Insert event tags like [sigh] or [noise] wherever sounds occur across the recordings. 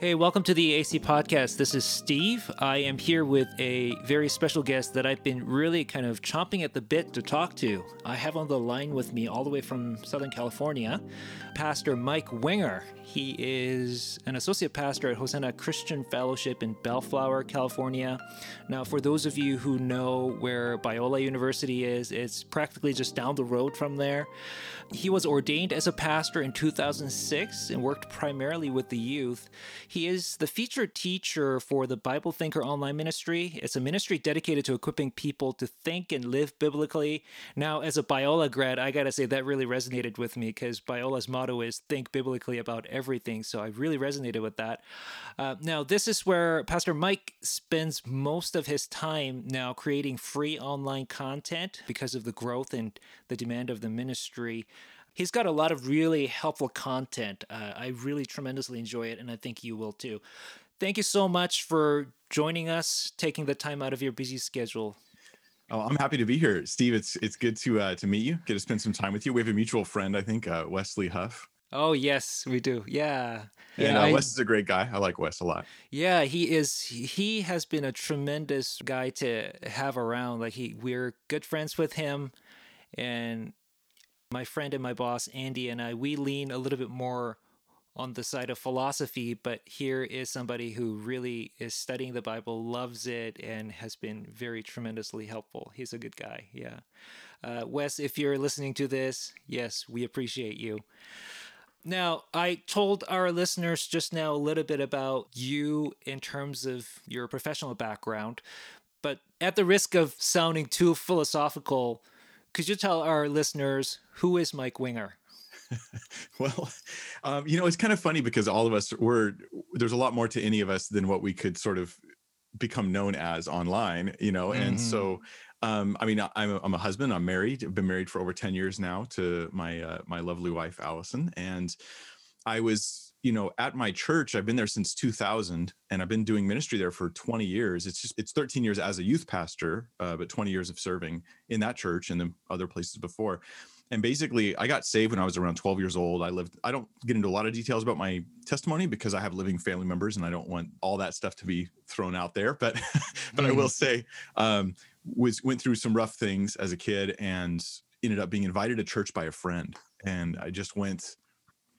Hey, welcome to the AC Podcast. This is Steve. I am here with a very special guest that I've been really kind of chomping at the bit to talk to. I have on the line with me, all the way from Southern California, Pastor Mike Winger. He is an associate pastor at Hosanna Christian Fellowship in Bellflower, California. Now, for those of you who know where Biola University is, it's practically just down the road from there. He was ordained as a pastor in 2006 and worked primarily with the youth. He is the featured teacher for the Bible Thinker online ministry. It's a ministry dedicated to equipping people to think and live biblically. Now, as a Biola grad, I gotta say that really resonated with me because Biola's motto is think biblically about everything. So I really resonated with that. Uh, now, this is where Pastor Mike spends most of his time now creating free online content because of the growth and the demand of the ministry he's got a lot of really helpful content. Uh, I really tremendously enjoy it, and I think you will too. Thank you so much for joining us, taking the time out of your busy schedule. Oh, I'm happy to be here, Steve. It's it's good to uh, to meet you. Get to spend some time with you. We have a mutual friend, I think, uh, Wesley Huff. Oh yes, we do. Yeah, and yeah. Uh, Wes is a great guy. I like Wes a lot. Yeah, he is. He has been a tremendous guy to have around. Like he, we're good friends with him, and my friend and my boss, Andy, and I, we lean a little bit more on the side of philosophy, but here is somebody who really is studying the Bible, loves it, and has been very tremendously helpful. He's a good guy. Yeah. Uh, Wes, if you're listening to this, yes, we appreciate you. Now, I told our listeners just now a little bit about you in terms of your professional background, but at the risk of sounding too philosophical, could you tell our listeners who is Mike Winger? [laughs] well, um, you know, it's kind of funny because all of us were there's a lot more to any of us than what we could sort of become known as online, you know, mm-hmm. and so um, I mean, I'm a, I'm a husband. I'm married. I've been married for over ten years now to my uh, my lovely wife Allison, and I was you know at my church i've been there since 2000 and i've been doing ministry there for 20 years. It's just it's 13 years as a youth pastor uh, but 20 years of serving in that church and then other places before. And basically i got saved when i was around 12 years old. I lived i don't get into a lot of details about my testimony because i have living family members and i don't want all that stuff to be thrown out there but [laughs] but i will mm. say um was went through some rough things as a kid and ended up being invited to church by a friend. And i just went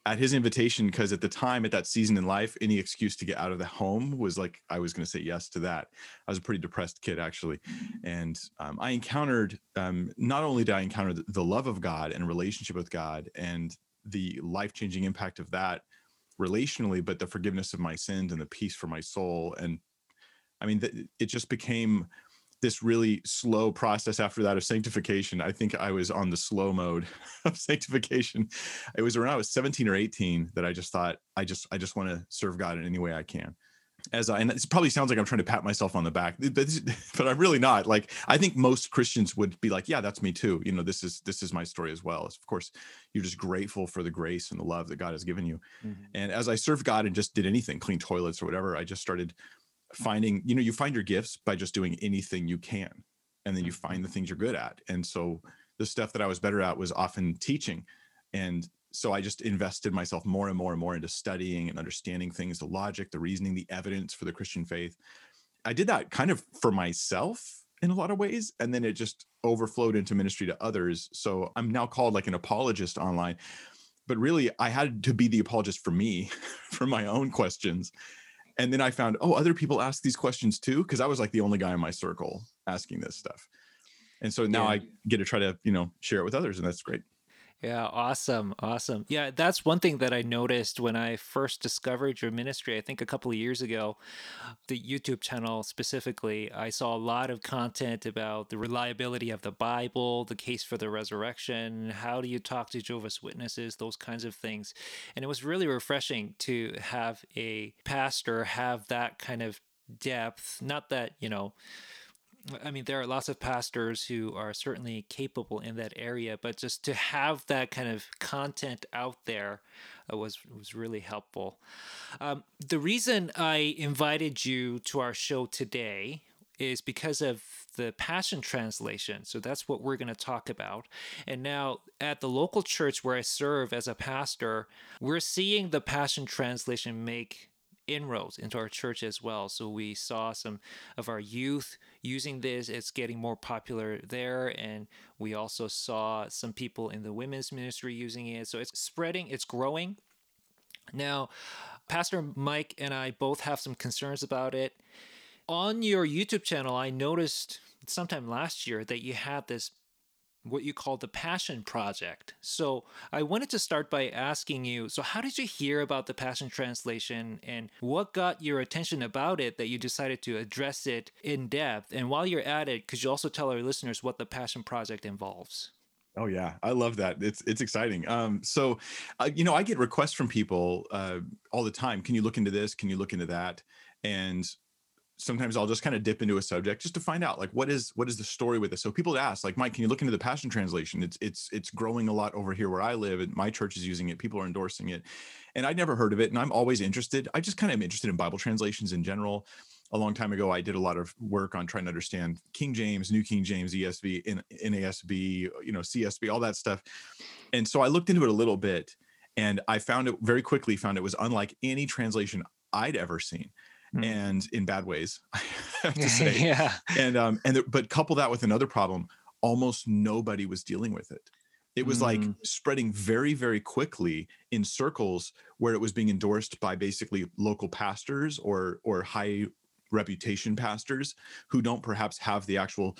at his invitation because at the time at that season in life any excuse to get out of the home was like i was going to say yes to that. I was a pretty depressed kid actually. And um, i encountered um, not only did i encounter the love of god and relationship with god and the life-changing impact of that relationally but the forgiveness of my sins and the peace for my soul and i mean it just became this really slow process after that of sanctification. I think I was on the slow mode [laughs] of sanctification. It was around I was 17 or 18 that I just thought I just I just want to serve God in any way I can. As I and it probably sounds like I'm trying to pat myself on the back, but [laughs] but I'm really not. Like I think most Christians would be like, yeah, that's me too. You know, this is this is my story as well. Of course, you're just grateful for the grace and the love that God has given you. Mm-hmm. And as I served God and just did anything, clean toilets or whatever, I just started finding you know you find your gifts by just doing anything you can and then you find the mm-hmm. things you're good at. And so the stuff that i was better at was often teaching. And so i just invested myself more and more and more into studying and understanding things the logic the reasoning the evidence for the christian faith. I did that kind of for myself in a lot of ways and then it just overflowed into ministry to others. So i'm now called like an apologist online. But really i had to be the apologist for me [laughs] for my own questions and then I found, oh, other people ask these questions too, because I was like the only guy in my circle asking this stuff. And so now yeah. I get to try to, you know, share it with others, and that's great. Yeah, awesome. Awesome. Yeah, that's one thing that I noticed when I first discovered your ministry, I think a couple of years ago, the YouTube channel specifically. I saw a lot of content about the reliability of the Bible, the case for the resurrection, how do you talk to Jehovah's Witnesses, those kinds of things. And it was really refreshing to have a pastor have that kind of depth. Not that, you know, I mean, there are lots of pastors who are certainly capable in that area, but just to have that kind of content out there uh, was was really helpful. Um, the reason I invited you to our show today is because of the Passion Translation. So that's what we're going to talk about. And now, at the local church where I serve as a pastor, we're seeing the Passion Translation make inroads into our church as well. So we saw some of our youth using this. It's getting more popular there. And we also saw some people in the women's ministry using it. So it's spreading, it's growing. Now, Pastor Mike and I both have some concerns about it. On your YouTube channel, I noticed sometime last year that you had this what you call the Passion Project. So I wanted to start by asking you so, how did you hear about the Passion Translation and what got your attention about it that you decided to address it in depth? And while you're at it, could you also tell our listeners what the Passion Project involves? Oh yeah, I love that. It's it's exciting. Um, so, uh, you know, I get requests from people uh, all the time. Can you look into this? Can you look into that? And sometimes I'll just kind of dip into a subject just to find out like what is what is the story with this. So people ask like Mike, can you look into the Passion Translation? It's it's it's growing a lot over here where I live, and my church is using it. People are endorsing it, and I'd never heard of it, and I'm always interested. I just kind of am interested in Bible translations in general. A long time ago, I did a lot of work on trying to understand King James, New King James, ESV, NASB, uh, you know, CSB, all that stuff. And so I looked into it a little bit, and I found it very quickly. Found it was unlike any translation I'd ever seen mm. and in bad ways, [laughs] I have to [laughs] say. yeah. And um and the, but couple that with another problem, almost nobody was dealing with it. It was mm. like spreading very, very quickly in circles where it was being endorsed by basically local pastors or or high reputation pastors who don't perhaps have the actual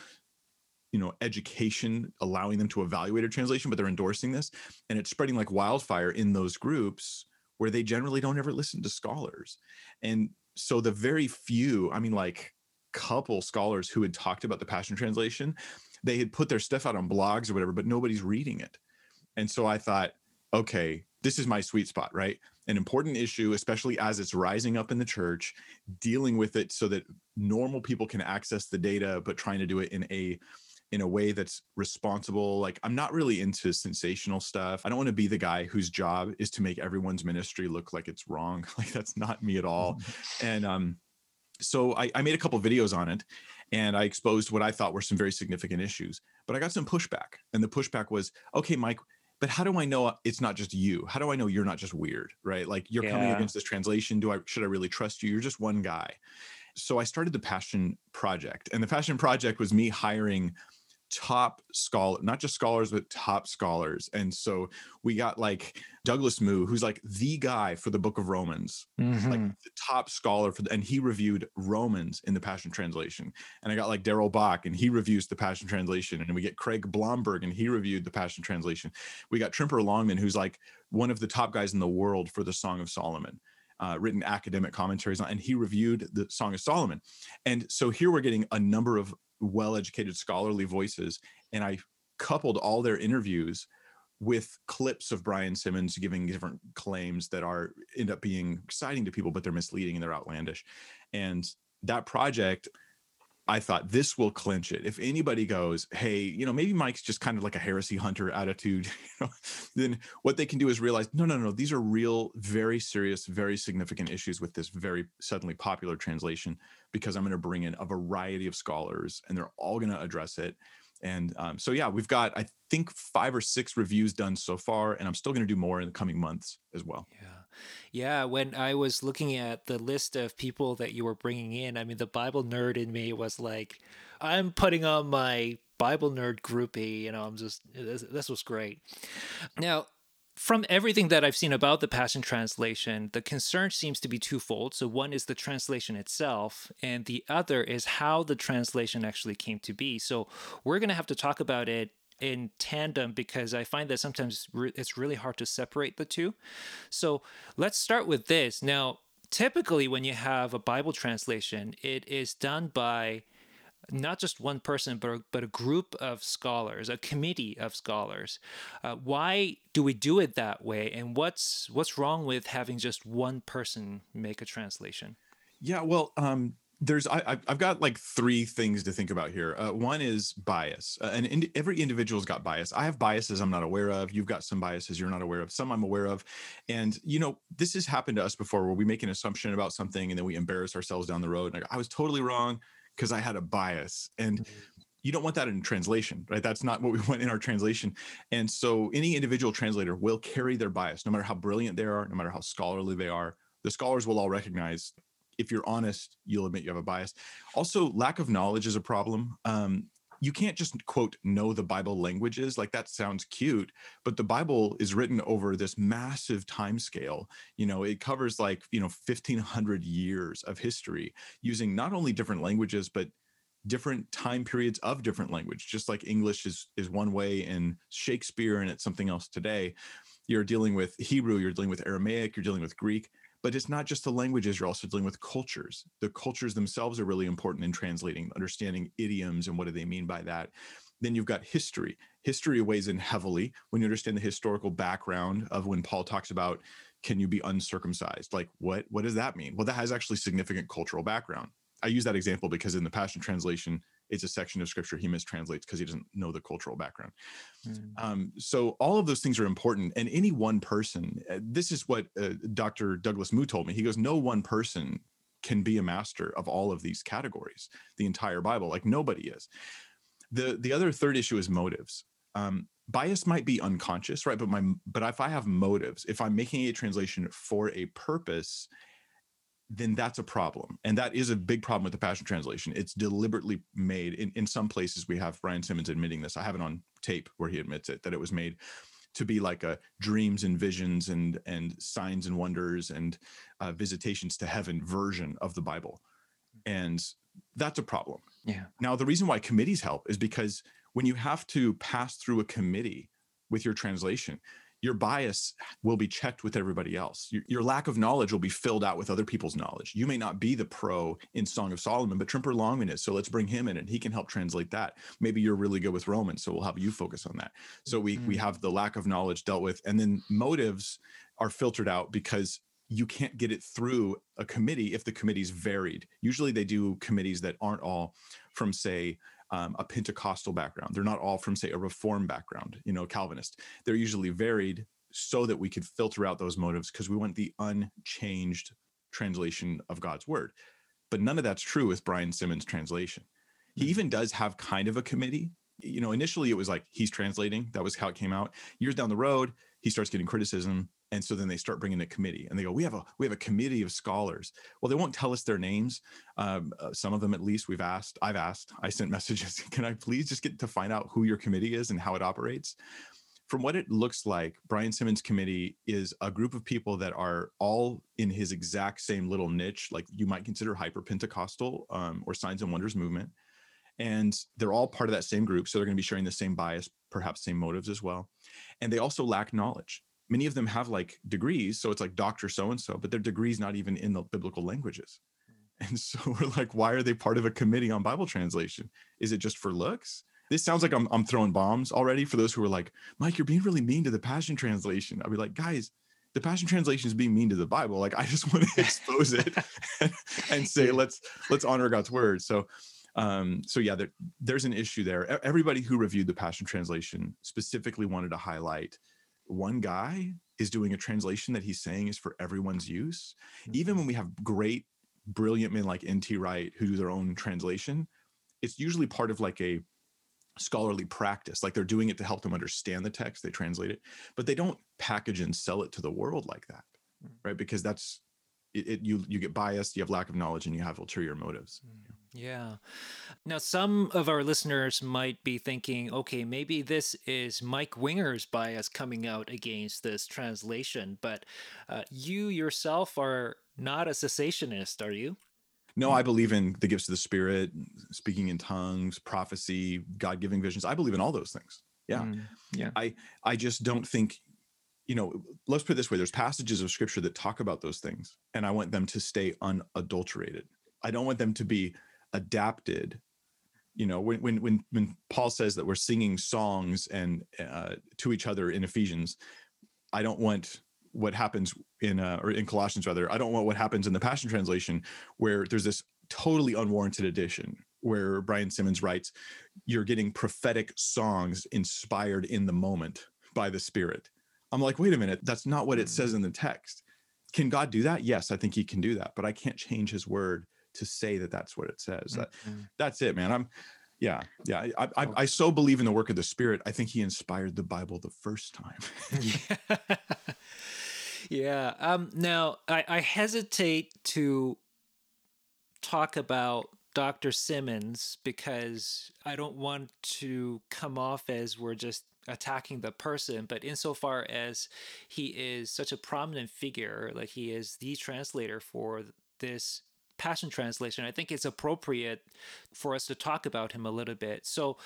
you know education allowing them to evaluate a translation but they're endorsing this and it's spreading like wildfire in those groups where they generally don't ever listen to scholars and so the very few, I mean, like couple scholars who had talked about the Passion Translation, they had put their stuff out on blogs or whatever, but nobody's reading it. And so I thought, okay, this is my sweet spot, right? An important issue, especially as it's rising up in the church, dealing with it so that normal people can access the data, but trying to do it in a in a way that's responsible. Like I'm not really into sensational stuff. I don't want to be the guy whose job is to make everyone's ministry look like it's wrong. [laughs] Like that's not me at all. and um, so I, I made a couple videos on it and I exposed what I thought were some very significant issues. But I got some pushback. And the pushback was, okay, Mike, but how do I know it's not just you? How do I know you're not just weird, right? Like you're yeah. coming against this translation. Do I should I really trust you? You're just one guy. So I started the Passion Project. And the Passion Project was me hiring top scholar, not just scholars, but top scholars. And so we got like Douglas Moo, who's like the guy for the book of Romans, mm-hmm. like the top scholar for the, and he reviewed Romans in the Passion Translation. And I got like Darrell Bock, and he reviews the Passion Translation. And we get Craig Blomberg, and he reviewed the Passion Translation. We got Tremper Longman, who's like one of the top guys in the world for the Song of Solomon. Uh, written academic commentaries on, and he reviewed the Song of Solomon. And so here we're getting a number of well educated scholarly voices. And I coupled all their interviews with clips of Brian Simmons giving different claims that are end up being exciting to people, but they're misleading and they're outlandish. And that project, I thought this will clinch it. If anybody goes, hey, you know, maybe Mike's just kind of like a heresy hunter attitude, [laughs] you know, then what they can do is realize, no, no, no, these are real, very serious, very significant issues with this very suddenly popular translation because I'm going to bring in a variety of scholars and they're all going to address it. And um, so, yeah, we've got, I think, five or six reviews done so far, and I'm still going to do more in the coming months as well. Yeah. Yeah. When I was looking at the list of people that you were bringing in, I mean, the Bible nerd in me was like, I'm putting on my Bible nerd groupie. You know, I'm just, this, this was great. Now, from everything that I've seen about the Passion Translation, the concern seems to be twofold. So, one is the translation itself, and the other is how the translation actually came to be. So, we're going to have to talk about it in tandem because I find that sometimes it's really hard to separate the two. So, let's start with this. Now, typically, when you have a Bible translation, it is done by not just one person, but a, but a group of scholars, a committee of scholars. Uh, why do we do it that way, and what's what's wrong with having just one person make a translation? Yeah, well, um, there's I, have got like three things to think about here. Uh, one is bias, uh, and in, every individual's got bias. I have biases I'm not aware of. You've got some biases you're not aware of. Some I'm aware of, and you know this has happened to us before, where we make an assumption about something and then we embarrass ourselves down the road. And I, I was totally wrong because I had a bias. And mm-hmm. you don't want that in translation, right? That's not what we [laughs] want in our translation. And so any individual translator will carry their bias, no matter how brilliant they are, no matter how scholarly they are, The scholars will all recognize if you're honest, you'll admit you have a bias. Also, lack of knowledge is a problem. Um, you can't just quote know the bible languages like that sounds cute but the bible is written over this massive time scale you know it covers like you know 1500 years of history using not only different languages but different time periods of different language just like english is is one way in shakespeare and it's something else today you're dealing with hebrew you're dealing with aramaic you're dealing with greek but it's not just the languages you're also dealing with cultures. The cultures themselves are really important in translating understanding idioms and what do they mean by that. Then you've got history. History weighs in heavily. When you understand the historical background of when paul talks about can you be uncircumcised? Like what what does that mean? Well that has actually significant cultural background. I use that example because in the Passion Translation, it's a section of scripture he mistranslates because he doesn't know the cultural background. Mm. Um, so all of those things are important. And any one person, uh, this is what uh, Dr. Douglas Moo told me. He goes, no one person can be a master of all of these categories, the entire Bible. Like nobody is. The the other third issue is motives. Um, bias might be unconscious, right? But my but if I have motives, if I'm making a translation for a purpose then that's a problem. And that is a big problem with the Passion Translation. It's deliberately made in, in some places we have Brian Simmons admitting this. I have it on tape where he admits it that it was made to be like a dreams and visions and and signs and wonders and uh, visitations to heaven version of the Bible. And that's a problem. Yeah. Now the reason why committees help is because when you have to pass through a committee with your translation, your bias will be checked with everybody else. Your, your, lack of knowledge will be filled out with other people's knowledge. You may not be the pro in Song of Solomon, but Tremper Longman is. So let's bring him in and he can help translate that. Maybe you're really good with Romans, so we'll have you focus on that. So we mm-hmm. we have the lack of knowledge dealt with, and then motives are filtered out because you can't get it through a committee if the committee's varied. Usually they do committees that aren't all from say um, a Pentecostal background. They're not all from, say, a Reform background, you know, Calvinist. They're usually varied so that we could filter out those motives because we want the unchanged translation of God's word. But none of that's true with Brian Simmons' translation. He hmm. even does have kind of a committee. You know, initially it was like he's translating, that was how it came out. Years down the road, he starts getting criticism and so then they start bringing a committee and they go we have a we have a committee of scholars. Well they won't tell us their names um, uh, some of them at least we've asked i've asked i sent [laughs] messages can i please just get to find out who your committee is and how it operates? From what it looks like brian simmons committee is a group of people that are all in his exact same little niche like you might consider hyper pentecostal um, or signs and wonders movement and they're all part of that same group so they're going to be sharing the same bias perhaps same motives as well and they also lack knowledge many of them have like degrees so it's like doctor so and so but their degrees not even in the biblical languages. Hmm. and so [laughs] we're like why are they part of a committee on bible translation? Is it just for looks? This sounds like i'm, I'm throwing bombs already for those who are like mike you're being really mean to the passion translation. I'll be like guys the passion translation is being mean to the bible. Like i just [laughs] want to expose it [laughs] and say let's let's honor god's word. So um, so yeah, there, there's an issue there. Everybody who reviewed the Passion Translation specifically wanted to highlight one guy is doing a translation that he's saying is for everyone's use. Mm-hmm. Even when we have great, brilliant men like N.T. Wright who do their own translation, it's usually part of like a scholarly practice. Like they're doing it to help them understand the text, they translate it, but they don't package and sell it to the world like that, mm-hmm. right? Because that's it, it, you you get biased, you have lack of knowledge, and you have ulterior motives. Mm-hmm. Yeah. Now, some of our listeners might be thinking, okay, maybe this is Mike Winger's bias coming out against this translation, but uh, you yourself are not a cessationist, are you? No, I believe in the gifts of the Spirit, speaking in tongues, prophecy, God giving visions. I believe in all those things. Yeah. Mm, yeah. I, I just don't think, you know, let's put it this way there's passages of scripture that talk about those things, and I want them to stay unadulterated. I don't want them to be adapted you know when when when when paul says that we're singing songs and uh, to each other in ephesians i don't want what happens in uh, or in colossians rather i don't want what happens in the passion translation where there's this totally unwarranted addition where brian simmons writes you're getting prophetic songs inspired in the moment by the spirit i'm like wait a minute that's not what it says in the text can god do that yes i think he can do that but i can't change his word to say that that's what it says. That, mm-hmm. that's it, man. I'm, yeah, yeah. I, I, I, so believe in the work of the Spirit. I think He inspired the Bible the first time. yeah. [laughs] yeah. Um, now, I, I hesitate to talk about Dr. Simmons because I don't want to come off as we're just attacking the person, but insofar as he is such a prominent figure, like he is the translator for this Passion Translation, I think it's appropriate for us to talk about him a little bit. So,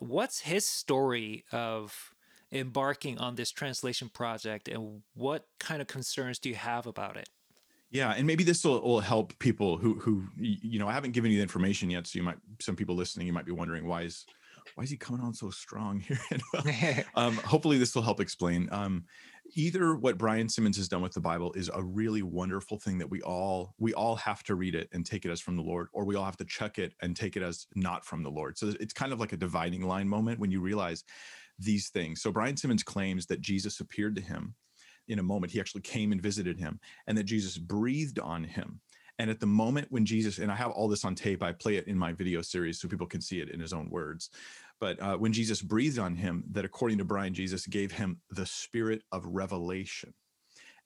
what's his story of embarking on this translation project, and what kind of concerns do you have about it? Yeah, and maybe this will, will help people who who you know I haven't given you the information yet, so you might some people listening you might be wondering why is why is he coming on so strong here? [laughs] [laughs] um, hopefully, this will help explain. Um, either what Brian Simmons has done with the Bible is a really wonderful thing that we all we all have to read it and take it as from the Lord, or we all have to check it and take it as not from the Lord. So it's kind of like a dividing line moment when you realize these things. So Brian Simmons claims that Jesus appeared to him in a moment. He actually came and visited him, and that Jesus breathed on him. And at the moment when Jesus, and I have all this on tape, I play it in my video series so people can see it in his own words. But uh, when Jesus breathed on him, that according to Brian, Jesus gave him the spirit of revelation,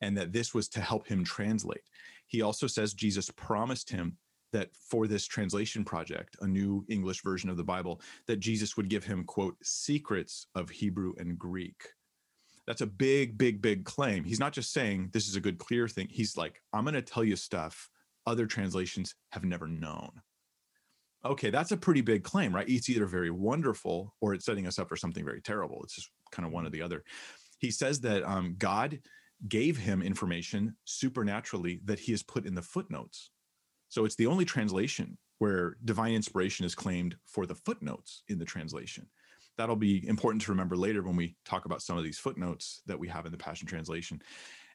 and that this was to help him translate. He also says Jesus promised him that for this translation project, a new English version of the Bible, that Jesus would give him, quote, secrets of Hebrew and Greek. That's a big, big, big claim. He's not just saying this is a good, clear thing. He's like, I'm going to tell you stuff other translations have never known. Okay, that's a pretty big claim, right? It's either very wonderful or it's setting us up for something very terrible. It's just kind of one or the other. He says that um, God gave him information supernaturally that he has put in the footnotes. So it's the only translation where divine inspiration is claimed for the footnotes in the translation that'll be important to remember later when we talk about some of these footnotes that we have in the Passion Translation.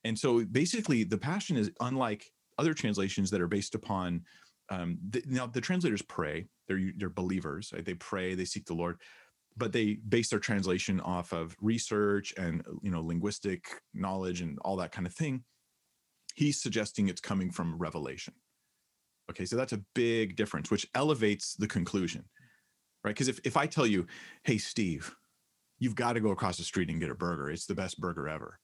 And so basically, the Passion is unlike other translations that are based upon. Um, the, now, the translators pray; they're they're believers. Right? They pray, they seek the Lord, but they base their translation off of research and you know linguistic knowledge and all that kind of thing. He's suggesting it's coming from revelation. Okay, so that's a big difference, which elevates the conclusion right? Because if, if I tell you, hey, Steve, you've got to go across the street and get a burger, it's the best burger ever.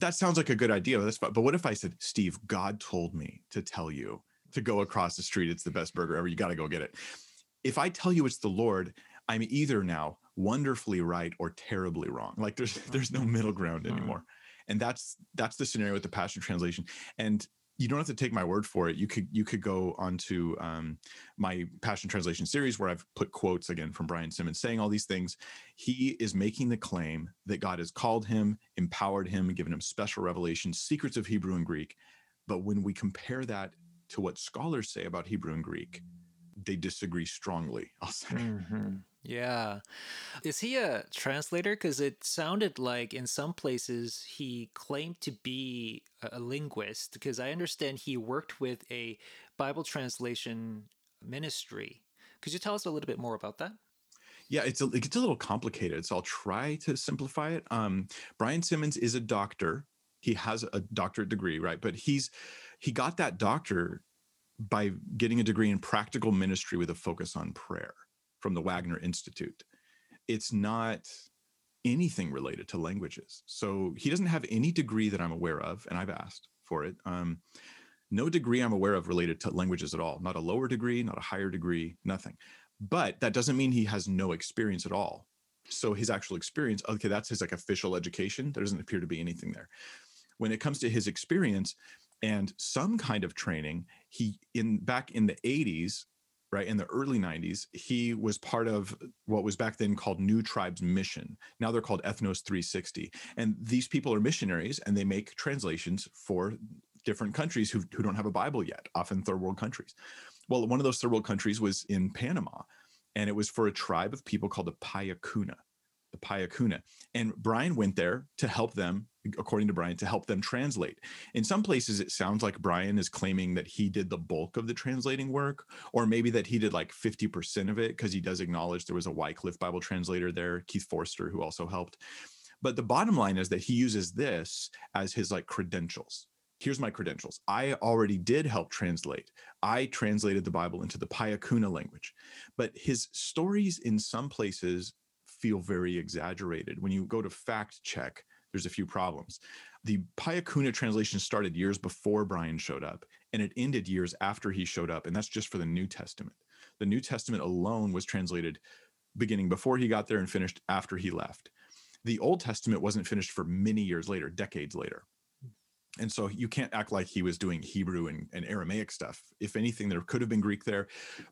That sounds like a good idea. That's but what if I said, Steve, God told me to tell you to go across the street, it's the best burger ever. You got to go get it. If I tell you it's the Lord, I'm either now wonderfully right or terribly wrong. Like there's [laughs] there's no middle ground anymore. And that's that's the scenario with the Passion Translation. And you don't have to take my word for it. You could you could go onto um, my Passion Translation series where I've put quotes again from Brian Simmons saying all these things. He is making the claim that God has called him, empowered him, given him special revelations, secrets of Hebrew and Greek. But when we compare that to what scholars say about Hebrew and Greek, they disagree strongly. [laughs] I'll say. Mm-hmm. Yeah. Is he a translator? Because it sounded like in some places he claimed to be a linguist, because I understand he worked with a Bible translation ministry. Could you tell us a little bit more about that? Yeah, it's a, it gets a little complicated, so I'll try to simplify it. Um, Brian Simmons is a doctor. He has a doctorate degree, right? But he's he got that doctor by getting a degree in practical ministry with a focus on prayer from the Wagner Institute. It's not anything related to languages. So he doesn't have any degree that I'm aware of, and I've asked for it. Um, no degree I'm aware of related to languages at all. Not a lower degree, not a higher degree, nothing. But that doesn't mean he has no experience at all. So his actual experience, okay, that's his like official education. There doesn't appear to be anything there. When it comes to his experience and some kind of training, he in back in the 80s right in the early 90s he was part of what was back then called new tribes mission. Now they're called ethnos 360 and these people are missionaries and they make translations for different countries who, who don't have a bible yet often third world countries. Well one of those third world countries was in panama and it was for a tribe of people called the payakuna the Payakuna. And Brian went there to help them, according to Brian, to help them translate. In some places, it sounds like Brian is claiming that he did the bulk of the translating work, or maybe that he did like 50% of it, because he does acknowledge there was a Wycliffe Bible translator there, Keith Forster, who also helped. But the bottom line is that he uses this as his like credentials. Here's my credentials. I already did help translate. I translated the Bible into the Payakuna language. But his stories in some places feel very exaggerated. When you go to fact check, there's a few problems. The Paya Kuna translation started years before Brian showed up, and it ended years after he showed up, and that's just for the New Testament. The New Testament alone was translated beginning before he got there and finished after he left. The Old Testament wasn't finished for many years later, decades later. And so you can't act like he was doing Hebrew and, and Aramaic stuff. If anything, there could have been Greek there.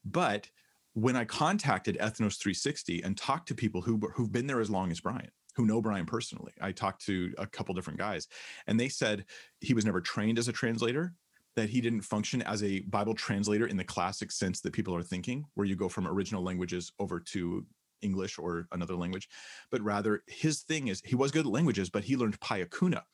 But when I contacted Ethnos 360 and talked to people who, who've been there as long as Brian, who know Brian personally, I talked to a couple different guys, and they said he was never trained as a translator, that he didn't function as a Bible translator in the classic sense that people are thinking, where you go from original languages over to English or another language, but rather his thing is he was good at languages, but he learned Paya Kuna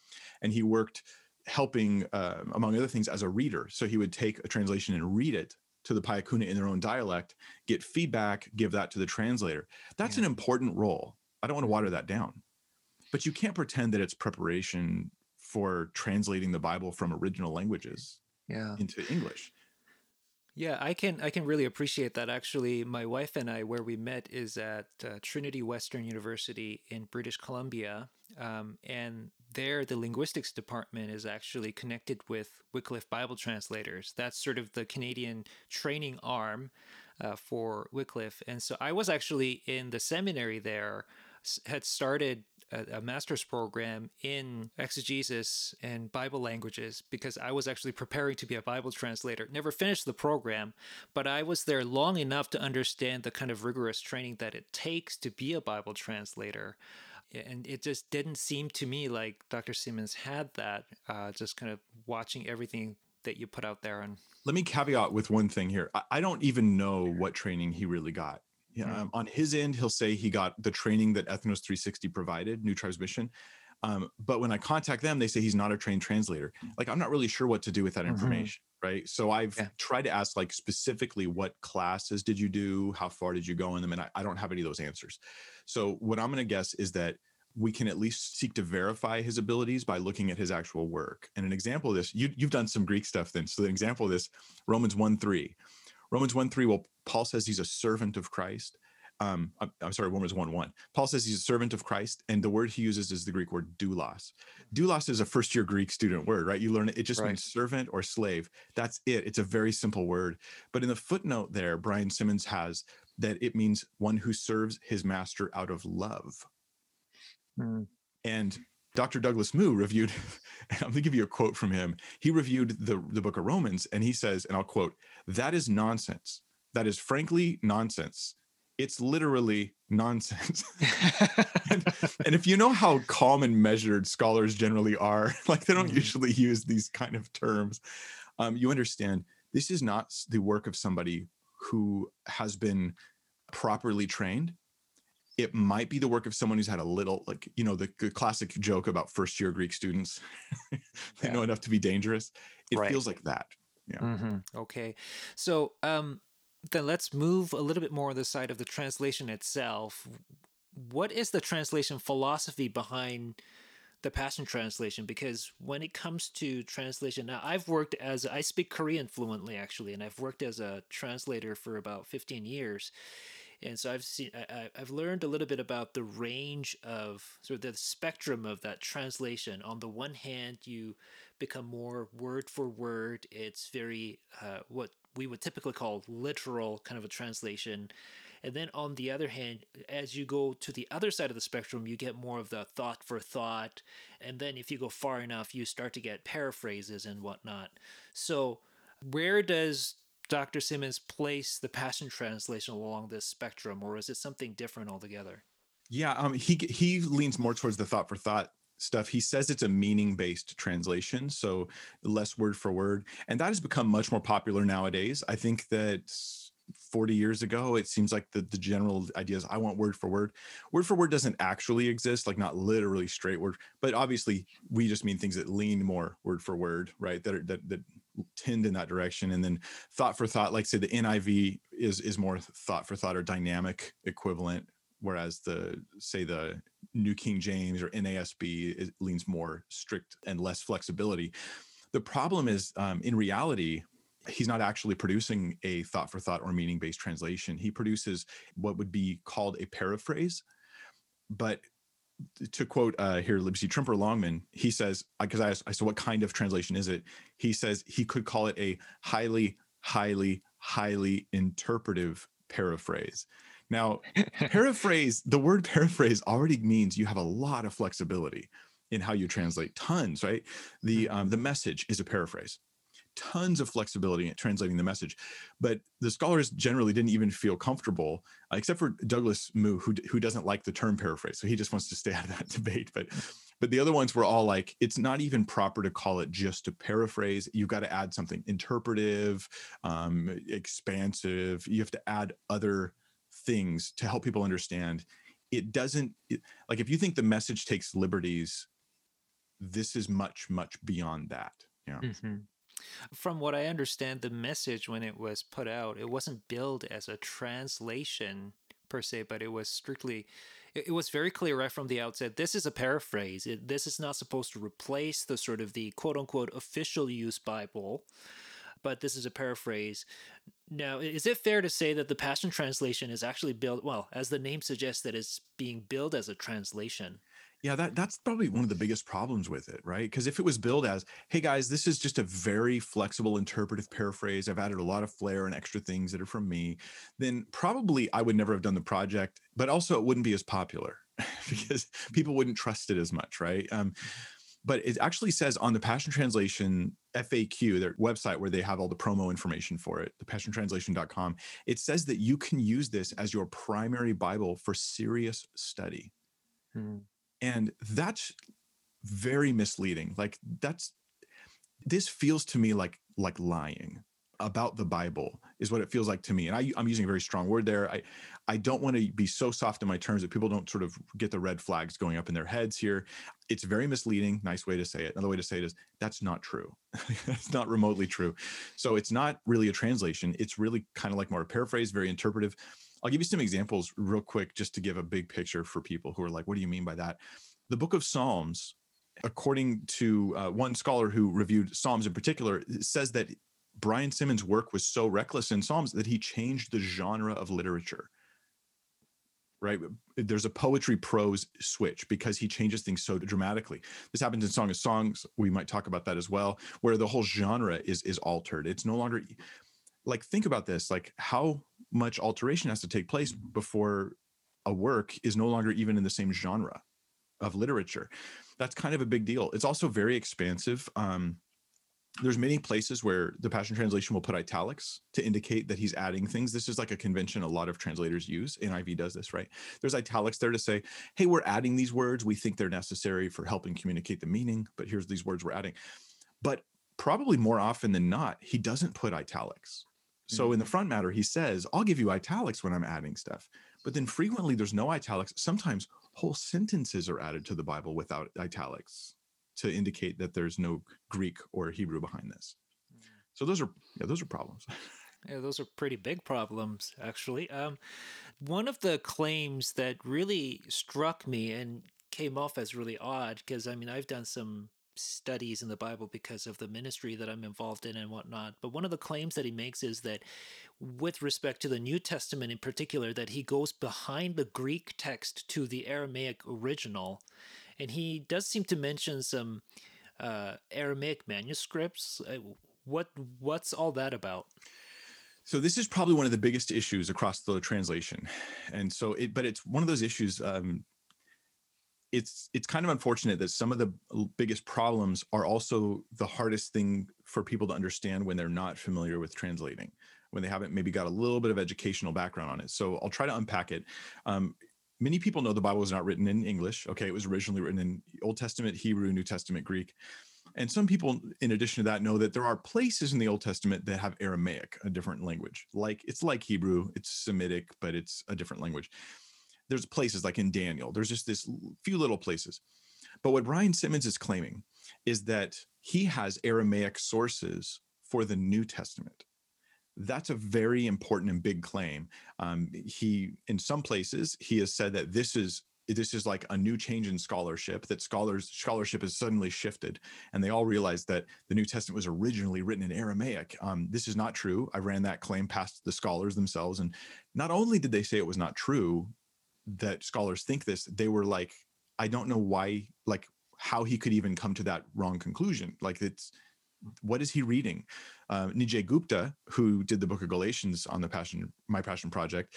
and he worked helping, uh, among other things, as a reader. So he would take a translation and read it to the Paya Kuna in their own dialect, get feedback, give that to the translator. That's yeah. an important role. I don't want to water that down, but you can't pretend that it's preparation for translating the Bible from original languages yeah. into English. Yeah, I can I can really appreciate that. Actually, my wife and I, where we met, is at uh, Trinity Western University in British Columbia, um, and there the linguistics department is actually connected with Wycliffe Bible translators. That's sort of the Canadian training arm uh, for Wycliffe, and so I was actually in the seminary there, had started a, a, master's program in exegesis and Bible languages because I was actually preparing to be a Bible translator. Never finished the program, but I was there long enough to understand the kind of rigorous training that it takes to be a Bible translator. And it just didn't seem to me like Dr. Simmons had that, uh, just kind of watching everything that you put out there. And let me caveat with one thing here. I don't even know what training he really got. Yeah, mm-hmm. um, on his end, he'll say he got the training that Ethnos 360 provided, New Tribes Mission. Um, but when I contact them, they say he's not a trained translator. Like I'm not really sure what to do with that mm-hmm. information. Right? So I've yeah. tried to ask like specifically what classes did you do, how far did you go in them, and I, I don't have any of those answers. So what I'm going to guess is that we can at least seek to verify his abilities by looking at his actual work. And an example of this, you, you've done some Greek stuff then. So the example of this, Romans 1 3. Romans 1 3, well, Paul says he's a servant of Christ. Um, I'm, I'm, sorry, Romans 1 1. Paul says he's a servant of Christ, and the word he uses is the Greek word doulos. Doulos is a first year Greek student word, right? You learn it, it just right. means servant or slave. That's it. It's a very simple word. But in the footnote there, Brian Simmons has that it means one who serves his master out of love. Mm. And Dr. Douglas Moo reviewed, [laughs] I'm going to give you a quote from him. He reviewed the, the book of Romans and he says, and I'll quote, that is nonsense. That is frankly nonsense. It's literally nonsense. [laughs] and, [laughs] and, if you know how calm and measured scholars generally are, [laughs] like they don't mm-hmm. usually use these kind of terms, um, you understand this is not the work of somebody who has been properly trained it might be the work of someone who's had a little like you know the, the classic joke about first year greek students they yeah. know enough to be dangerous it right. feels like that yeah mm-hmm. okay so um then let's move a little bit more on the side of the translation itself. What is the translation philosophy behind the passion translation? Because when it comes to translation now i've worked as i speak korean fluently actually and i've worked as a translator for about 15 years. And so I've seen I, have learned a little bit about the range of sort of the spectrum of that translation. On the one hand, you become more word for word. It's very uh, what we would typically call literal kind of a translation. And then on the other hand, as you go to the other side of the spectrum, you get more of the thought for thought. And then if you go far enough, you start to get paraphrases and whatnot. So, where does Dr. Simmons place the Passion Translation along this spectrum, or is it something different altogether? Yeah, um, he he leans more towards the thought for thought stuff. He says it's a meaning based translation, so less word for word, and that has become much more popular nowadays. I think that 40 years ago it seems like the, the general idea is i want word for word word for word doesn't actually exist like not literally straight word but obviously we just mean things that lean more word for word right that are, that, that tend in that direction and then thought for thought like say the niv is is more thought for thought or dynamic equivalent whereas the say the new king james or nasb leans more strict and less flexibility the problem is um, in reality he's not actually producing a thought for thought or meaning based translation he produces what would be called a paraphrase but to quote uh, here, let Tremper Longman, he says, because I asked, I said, what kind of translation is it? He says he could call it a highly, highly, highly interpretive paraphrase. Now, [laughs] paraphrase, the word paraphrase already means you have a lot of flexibility in how you translate tons, right? The um, the message is a paraphrase tons of flexibility in translating the message. But the scholars generally didn't even feel comfortable, uh, except for Douglas Moo, who, who doesn't like the term paraphrase. So he just wants to stay [laughs] out of that debate. But but the other ones were all like, it's not even proper to call it just a paraphrase. You've got to add something interpretive, um, expansive. You have to add other things to help people understand. It doesn't it, like if you think the message takes liberties, this is much, much beyond that. Yeah. Mm-hmm. From what I understand, the message when it was put out, it wasn't billed as a translation per se, but it was strictly it, was very clear right from the outset this is a paraphrase it, this is not supposed to replace the sort of the quote unquote official use bible but this is a paraphrase now is it fair to say that the passion translation is actually built well as the name suggests that it's being billed as a translation yeah, that that's probably one of the biggest problems with it, right? Because if it was billed as, "Hey guys, this is just a very flexible interpretive paraphrase. I've added a lot of flair and extra things that are from me," then probably I would never have done the project. But also, it wouldn't be as popular [laughs] because people wouldn't trust it as much, right? Um, but it actually says on the Passion Translation FAQ, their website where they have all the promo information for it, the passiontranslation.com, it says that you can use this as your primary Bible for serious study. Hmm. And that's very misleading. Like that's this feels to me like like lying about the bible is what it feels like to me and I, i'm using a very strong word there. I i don't want to be so soft in my terms that people don't sort of get the red flags going up in their heads here. It's very misleading nice way to say it. Another way to say it is that's not true. [laughs] It's not remotely true. So it's not really a translation. It's really kind of like more a paraphrase very interpretive. I'll give you some examples real quick just to give a big picture for people who are like, what do you mean by that? The book of Psalms, according to uh, one scholar who reviewed Psalms in particular, says that Brian Simmons' work was so reckless in Psalms that he changed the genre of literature. Right? There's a poetry prose switch because he changes things so dramatically. This happens in Song of Songs. We might talk about that as well, where the whole genre is is altered. It's no longer like think about this like how much alteration has to take place before a work is no longer even in the same genre of literature that's kind of a big deal it's also very expansive um, there's many places where the passion translation will put italics to indicate that he's adding things this is like a convention a lot of translators use niv does this right there's italics there to say hey we're adding these words we think they're necessary for helping communicate the meaning but here's these words we're adding but probably more often than not he doesn't put italics so in the mm-hmm. front matter, he says, I'll give you italics when I'm adding stuff. But then frequently there's no italics. Sometimes whole sentences are added to the Bible without italics to indicate that there's no Greek or Hebrew behind this. Mm. So those are yeah, those are problems. [laughs] Yeah, those are pretty big problems, actually. Um, one of the claims that really struck me and came off as really odd, because I mean, I've done some studies in the Bible because of the ministry that I'm involved in and whatnot. But one of the claims that he makes is that, with respect to the New Testament in particular, that he goes behind the Greek text to the Aramaic original. And he does seem to mention some uh, Aramaic manuscripts. Uh, what what's all that about? So this is probably one of the biggest issues across the translation, and so it. But it's one of those issues um, it's it's kind of unfortunate that some of the biggest problems are also the hardest thing for people to understand when they're not familiar with translating when they haven't maybe got a little bit of educational background on it so i'll try to unpack it um, many people know the bible was not written in english okay it was originally written in old testament hebrew new testament greek and some people in addition to that know that there are places in the old testament that have aramaic a different language like it's like hebrew it's semitic but it's a different language there's places like in Daniel, there's just this few little places. But what Brian Simmons is claiming is that he has Aramaic sources for the New Testament. That's a very important and big claim. Um, he, in some places, he has said that this is this is like a new change in scholarship that scholars scholarship has suddenly shifted and they all realized that the new testament was originally written in aramaic um, this is not true i ran that claim past the scholars themselves and not only did they say it was not true that scholars think this, they were like, I don't know why, like, how he could even come to that wrong conclusion. Like, it's what is he reading? Uh, Nijay Gupta, who did the book of Galatians on the Passion, My Passion Project,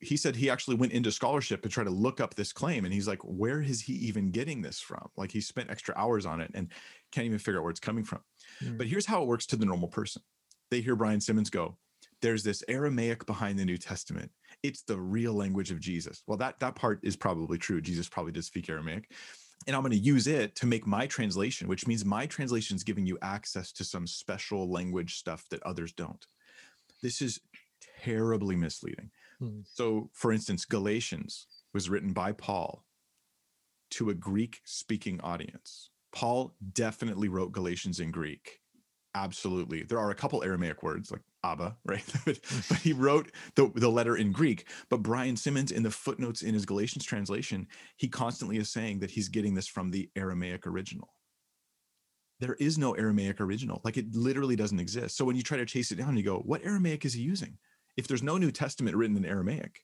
he said he actually went into scholarship to try to look up this claim. And he's like, where is he even getting this from? Like, he spent extra hours on it and can't even figure out where it's coming from. Mm. But here's how it works to the normal person they hear Brian Simmons go, there's this Aramaic behind the New Testament. It's the real language of Jesus. Well, that that part is probably true. Jesus probably did speak Aramaic. And I'm going to use it to make my translation, which means my translation is giving you access to some special language stuff that others don't. This is terribly misleading. Hmm. So, for instance, Galatians was written by Paul to a Greek speaking audience. Paul definitely wrote Galatians in Greek absolutely there are a couple aramaic words like abba [laughs] right? But, he wrote the, the letter in greek. But brian simmons in the footnotes in his galatians translation he constantly is saying that he's getting this from the aramaic original. There is no aramaic original. Like it literally doesn't exist. So when you try to chase it down you go what aramaic is he using? If there's no new testament written in aramaic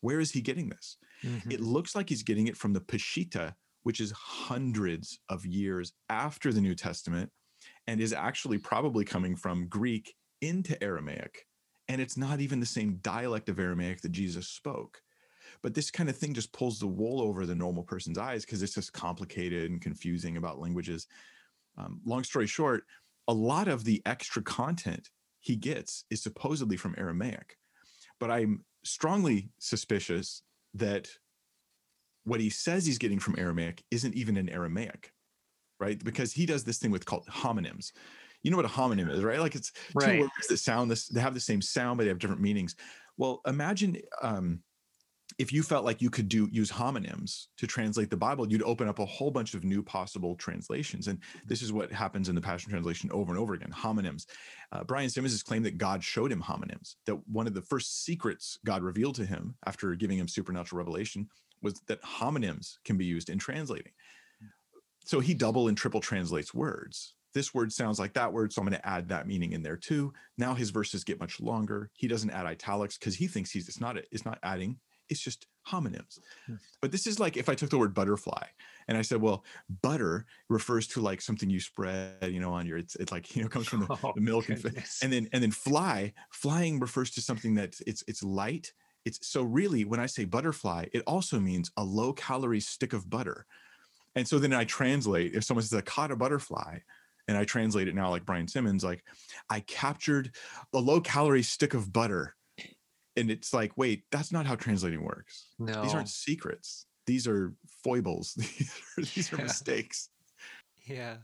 where is he getting this? Mm-hmm. it looks like he's getting it from the peshitta which is hundreds of years after the new testament and is actually probably coming from Greek into Aramaic. And it's not even the same dialect of Aramaic that Jesus spoke. But this kind of thing just pulls the wool over the normal person's eyes because it's just complicated and confusing about languages. Um, long story short, a lot of the extra content he gets is supposedly from Aramaic. But I'm strongly suspicious that what he says he's getting from Aramaic isn't even in Aramaic right? Because he does this thing with called homonyms. You know what a homonym is, right? Like it's right. two words that sound this, they have the same sound, but they have different meanings. Well, imagine um, if you felt like you could do use homonyms to translate the Bible, you'd open up a whole bunch of new possible translations. And this is what happens in the Passion Translation over and over again homonyms. Uh, Brian Simmons has claimed that God showed him homonyms, that one of the first secrets God revealed to him after giving him supernatural revelation was that homonyms can be used in translating so he double and triple translates words. This word sounds like that word, so I'm going to add that meaning in there too. Now his verses get much longer. He doesn't add italics because he thinks he's it's not it's not adding. It's just homonyms. Hmm. But this is like if I took the word butterfly and I said, well, butter refers to like something you spread, you know, on your it's it's like you know comes from the, [laughs] oh, the milk and, and then and then fly flying refers to something that it's it's light. It's so really when I say butterfly, it also means a low calorie stick of butter and so then I translate, if someone says a caught a butterfly, and I translate it now like Brian Simmons, like I captured a low calorie stick of butter. And it's like, wait, that's not how translating works. No. These aren't secrets. These are foibles. [laughs] these are, these are mistakes. Yeah.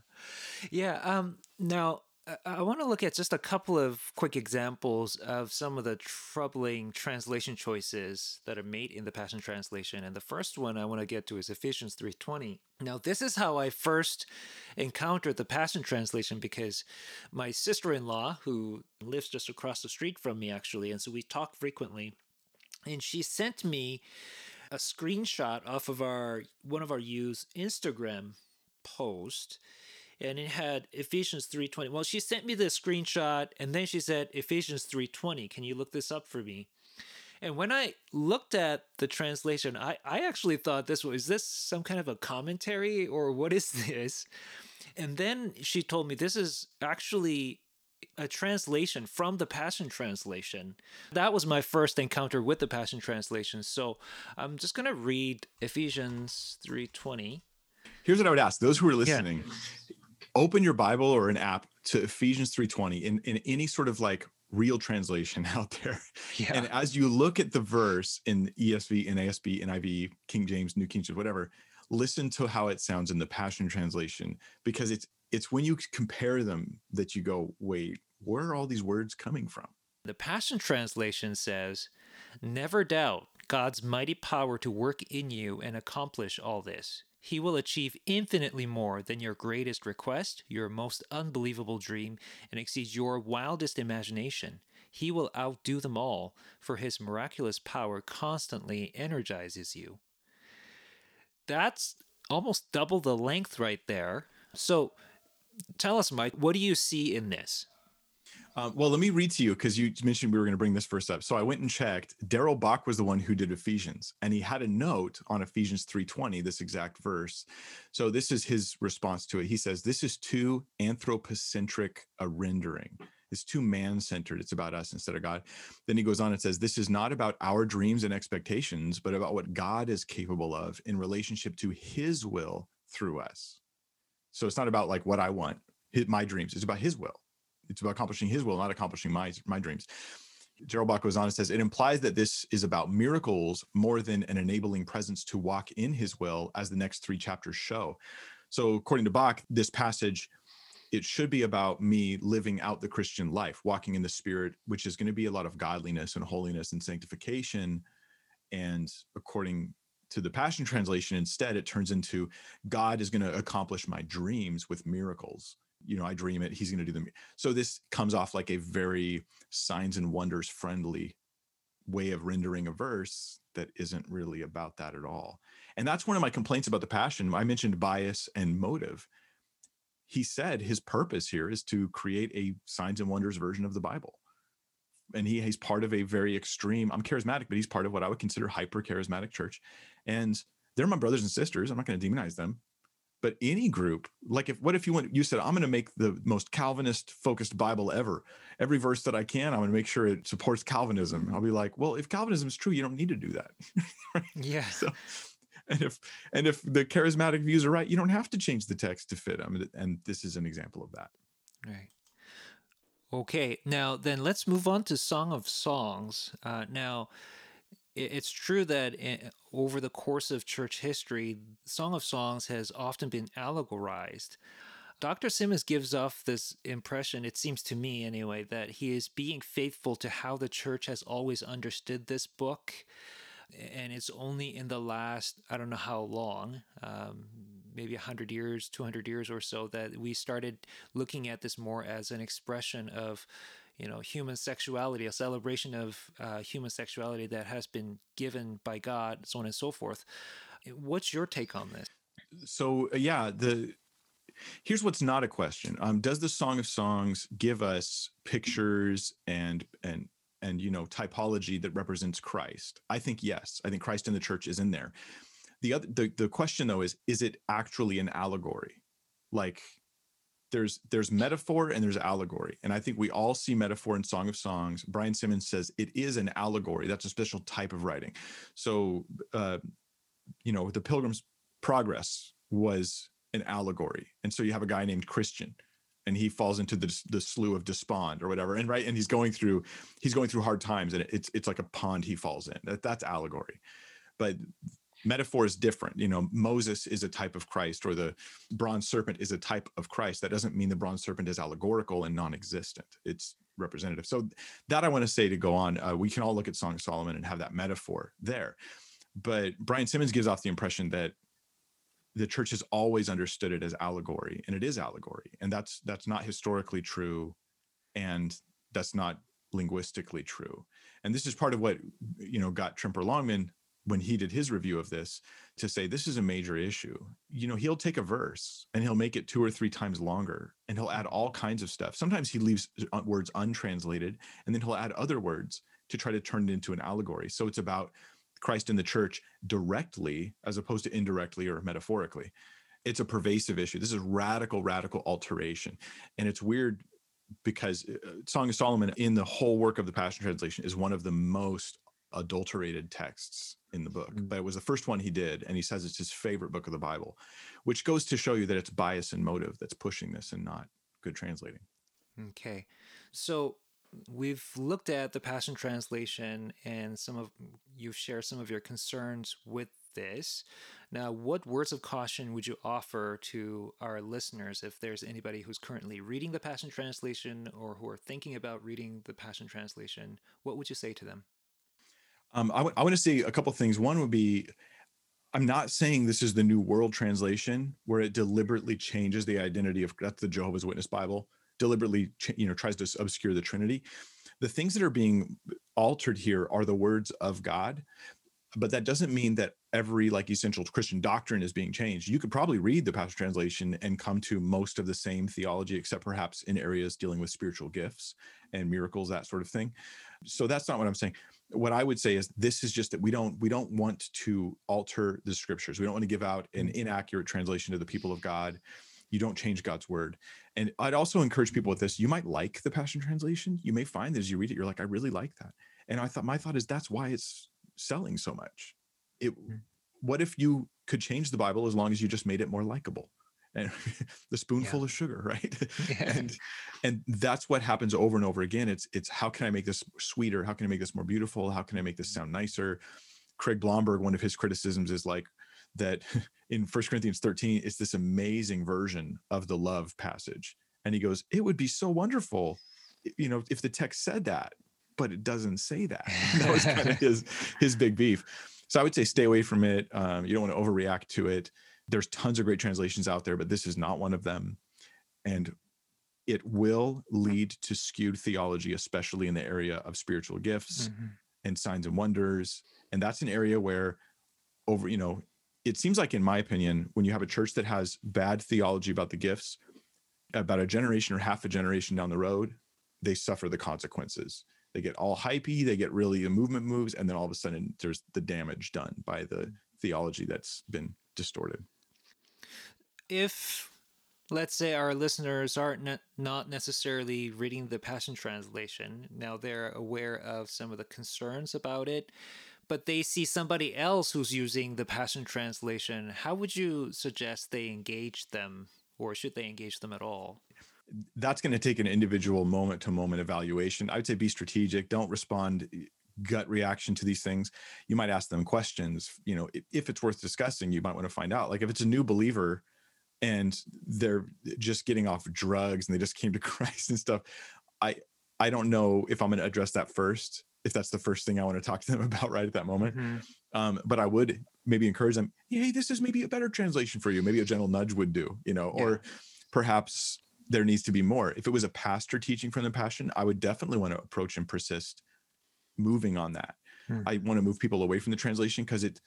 Yeah. Um, now I want to look at just a couple of quick examples of some of the troubling translation choices that are made in the Passion Translation. And the first one I want to get to is Ephesians 3:20. Now, this is how I first encountered the Passion Translation because my sister-in-law, who lives just across the street from me actually, and so we talk frequently, and she sent me a screenshot off of our one of our used Instagram post and it had Ephesians 3:20. Well, she sent me the screenshot and then she said Ephesians 3:20. Can you look this up for me? And when I looked at the translation, I, I actually thought this was this some kind of a commentary or what is [laughs] this? And then she told me this is actually a translation from the Passion Translation. That was my first encounter with the Passion Translation. So I'm just going to read Ephesians 3:20. Here's what I would ask those who are listening. Yeah open your Bible or an app to Ephesians 3:20 in, in any sort of like real translation [laughs] out there. Yeah. And as you look at the verse in ESV, NASB, NIV, King James, New King James, whatever, listen to how it sounds in the Passion Translation because it's it's when you compare them that you go, wait, where are all these words coming from? The Passion Translation says, Never doubt God's mighty power to work in you and accomplish all this. He will achieve infinitely more than your greatest request, your most unbelievable dream, and exceeds your wildest imagination. He will outdo them all, for his miraculous power constantly energizes you. That's almost double the length right there. So tell us, Mike, what do you see in this? Um, well, let me read to you because you mentioned we were going to bring this verse up. So I went and checked. Darrell Bock was the one who did Ephesians, and he had a note on Ephesians 3:20, this exact verse. So this is his response to it. He says, "This is too anthropocentric a rendering. It's too man-centered. It's about us instead of God." Then he goes on and says, "This is not about our dreams and expectations, but about what God is capable of in relationship to His will through us." So it's not about like what I want, my dreams. It's about His will it's about accomplishing his will, not accomplishing my my dreams. Darrell Bock goes on and says, it implies that this is about miracles more than an enabling presence to walk in his will, as the next three chapters show. So, according to Bock, this passage, it should be about me living out the Christian life, walking in the spirit, which is going to be a lot of godliness and holiness and sanctification. And according to the Passion Translation, instead, it turns into God is going to accomplish my dreams with miracles you know, I dream it, he's going to do them. So this comes off like a very signs and wonders friendly way of rendering a verse that isn't really about that at all. And that's one of my complaints about the passion. I mentioned bias and motive. He said his purpose here is to create a signs and wonders version of the Bible. And he, he's part of a very extreme, I'm charismatic, but he's part of what I would consider hyper charismatic church. And they're my brothers and sisters. I'm not going to demonize them but any group like if what if you went you said i'm going to make the most calvinist focused bible ever. Every verse that i can i'm going to make sure it supports calvinism. I'll be like well if calvinism is true you don't need to do that. [laughs] Right? yeah. So and if and if the charismatic views are right you don't have to change the text to fit them and this is an example of that. Right. Okay now then let's move on to song of songs. Uh, now it's true that over the course of church history, Song of Songs has often been allegorized. Dr. Simmons gives off this impression, it seems to me anyway, that he is being faithful to how the church has always understood this book. And it's only in the last, I don't know how long, um, maybe 100 years, 200 years or so, that we started looking at this more as an expression of you know human sexuality a celebration of uh, human sexuality that has been given by god so on and so forth. What's your take on this? So uh, yeah the here's what's not a question. Um, does the song of songs give us pictures and and and you know typology that represents christ? I think yes. I think christ in the church is in there. The other the, the question though is is it actually an allegory? Like there's there's metaphor and there's allegory. And i think we all see metaphor in song of songs. Brian simmons says it is an allegory. That's a special type of writing. So uh, you know the pilgrim's progress was an allegory. And so you have a guy named christian and he falls into the, the slough of despond or whatever and right and he's going through he's going through hard times and it's it's like a pond he falls in. That, that's allegory. But metaphor is different. You know, Moses is a type of Christ, or the bronze serpent is a type of Christ. That doesn't mean the bronze serpent is allegorical and non-existent. It's representative. So that I want to say to go on. Uh, we can all look at Song of Solomon and have that metaphor there, but Brian Simmons gives off the impression that the church has always understood it as allegory, and it is allegory, and that's that's not historically true, and that's not linguistically true. And this is part of what you know got Tremper Longman when he did his review of this to say this is a major issue. You know he'll take a verse and he'll make it two or three times longer and he'll add all kinds of stuff. Sometimes he leaves uh, words untranslated and then he'll add other words to try to turn it into an allegory. So it's about christ in the church directly as opposed to indirectly or metaphorically. It's a pervasive issue. This is radical radical alteration. And it's weird because uh, song of solomon in the whole work of the passion translation is one of the most adulterated texts in the book, mm. but it was the first one he did, and he says it's his favorite book of the Bible, which goes to show you that it's bias and motive that's pushing this and not good translating. Okay. So we've looked at the Passion Translation and some of you've shared some of your concerns with this. Now, what words of caution would you offer to our listeners if there's anybody who's currently reading the Passion Translation or who are thinking about reading the Passion Translation? What would you say to them? Um, I, w- I want to say a couple things. One would be I'm not saying this is the new world translation where it deliberately changes the identity of that's the Jehovah's Witness Bible, deliberately you know tries to obscure the Trinity. The things that are being altered here are the words of God. but that doesn't mean that every like essential christian doctrine is being changed you could probably read the passion translation and come to most of the same theology except perhaps in areas dealing with spiritual gifts and miracles that sort of thing so that's not what i'm saying what i would say is this is just that we don't we don't want to alter the scriptures. We don't want to give out an mm-hmm. inaccurate translation to the people of god. You don't change god's word. And i'd also encourage people with this you might like the passion translation. You may find that as you read it you're like i really like that. And i thought my thought is that's why it's selling so much. It mm. what if you could change the bible as long as you just made it more likable and [laughs] the spoonful yeah. of sugar right [laughs] yeah. and and that's what happens over and over again it's it's how can i make this sweeter how can i make this more beautiful how can i make this mm. sound nicer craig blomberg one of his criticisms is like that [laughs] in First corinthians 13 it's this amazing version of the love passage and he goes it would be so wonderful you know if the text said that but it doesn't say that. that was kind of his his big beef. So I would say stay away from it. Um, you don't want to overreact to it. There's tons of great translations out there, but this is not one of them. And it will lead to skewed theology, especially in the area of spiritual gifts mm-hmm. and signs and wonders. And that's an area where, over, you know, it seems like, in my opinion, when you have a church that has bad theology about the gifts, about a generation or half a generation down the road, they suffer the consequences they get all hypey, they get really the movement moves, and then all of a sudden there's the damage done by the theology that's been distorted. If let's say our listeners aren't ne- not necessarily reading the Passion Translation, now they're aware of some of the concerns about it, but they see somebody else who's using the Passion Translation, how would you suggest they engage them, or should they engage them at all? that's going to take an individual moment to moment evaluation. I would say be strategic. Don't respond eh, gut reaction to these things. You might ask them questions. You know, if it's worth discussing, you might want to find out. Like if it's a new believer and they're just getting off drugs and they just came to [laughs] Christ and stuff, I I don't know if I'm going to address that first. If that's the first thing I want to talk to them [laughs] about right at that moment. Mm-hmm. Um, but I would maybe encourage them. Hey, this is maybe a better translation for you. Maybe a gentle nudge would do. You know, yeah. or perhaps there needs to be more. If it was a pastor teaching from the passion, I would definitely want to approach and persist moving on that. Hmm. I want to move people away from the translation because it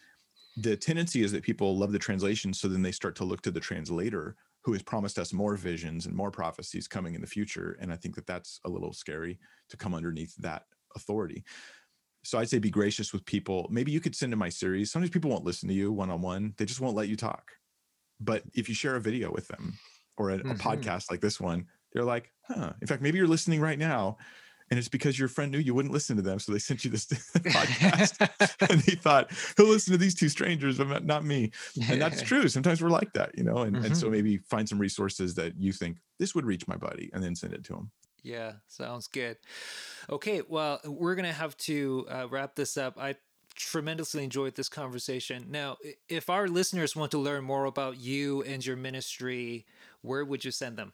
the tendency is that people love the translation so then they start to look to the translator who has promised us more visions and more prophecies coming in the future and I think that that's a little scary to come underneath that authority. So I'd say be gracious with people. Maybe you could send in my series. Sometimes people won't listen to you one on one. They just won't let you talk. But if you share a video with them, or a, mm-hmm. a podcast like this one, they're like, huh. In fact, maybe you're listening right now and it's because your friend knew you wouldn't listen to them so they sent you this [laughs] podcast [laughs] and they thought he'll listen to these two strangers but not me and that's [laughs] true sometimes we're like that you know and, mm-hmm. and so mm-hmm. maybe find some resources that you think this would reach my buddy and then send it to him yeah sounds good okay well we're gonna have to uh, wrap this up i tremendously enjoyed this conversation now if our listeners want to learn more about you and your ministry where would you send them?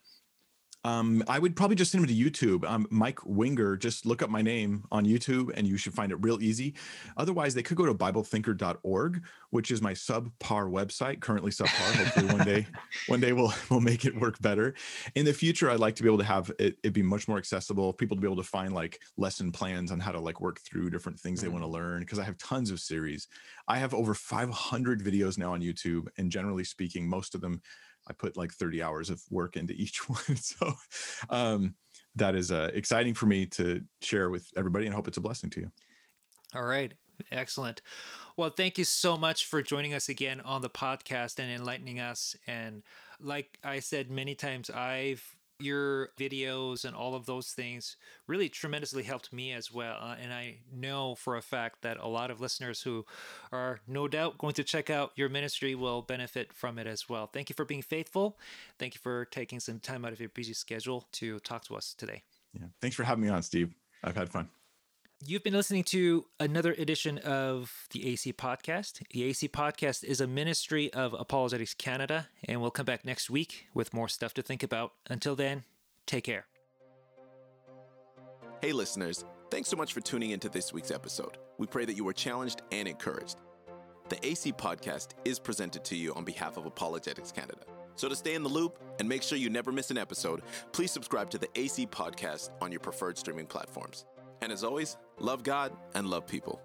Um, I would probably just send them to YouTube. Um, Mike Winger, just look up my name on YouTube and you should find it real easy. Otherwise, they could go to BibleThinker.org, which is my subpar website, currently subpar. Hopefully one day, [laughs] one day we'll we'll make it work better. In the future, I'd like to be able to have it, it be much more accessible, people to be able to find like lesson plans on how to like work through different things mm-hmm. they want to learn. Because I have tons of series. I have over 500 videos now on YouTube, and generally speaking, most of them I put like 30 hours of work into each [laughs] one. So um, that is uh, exciting for me to share with everybody and hope it's a blessing to you. All right. Excellent. Well, thank you so much for joining us again on the podcast and enlightening us. And like I said many times, I've your videos and all of those things really tremendously helped me as well. Uh, and I know for a fact that a lot of listeners who are no doubt going to check out your ministry will benefit from it as well. Thank you for being faithful. Thank you for taking some time out of your busy schedule to talk to us today. Yeah. Thanks for having me on, Steve. I've had fun. You've been listening to another edition of the AC Podcast. The AC Podcast is a ministry of Apologetics Canada, and we'll come back next week with more stuff to think about. Until then, take care. Hey, listeners, thanks so much for tuning into this week's episode. We pray that you were challenged and encouraged. The AC Podcast is presented to you on behalf of Apologetics Canada. So, to stay in the loop and make sure you never miss an episode, please subscribe to the AC Podcast on your preferred streaming platforms. And as always, love God and love people.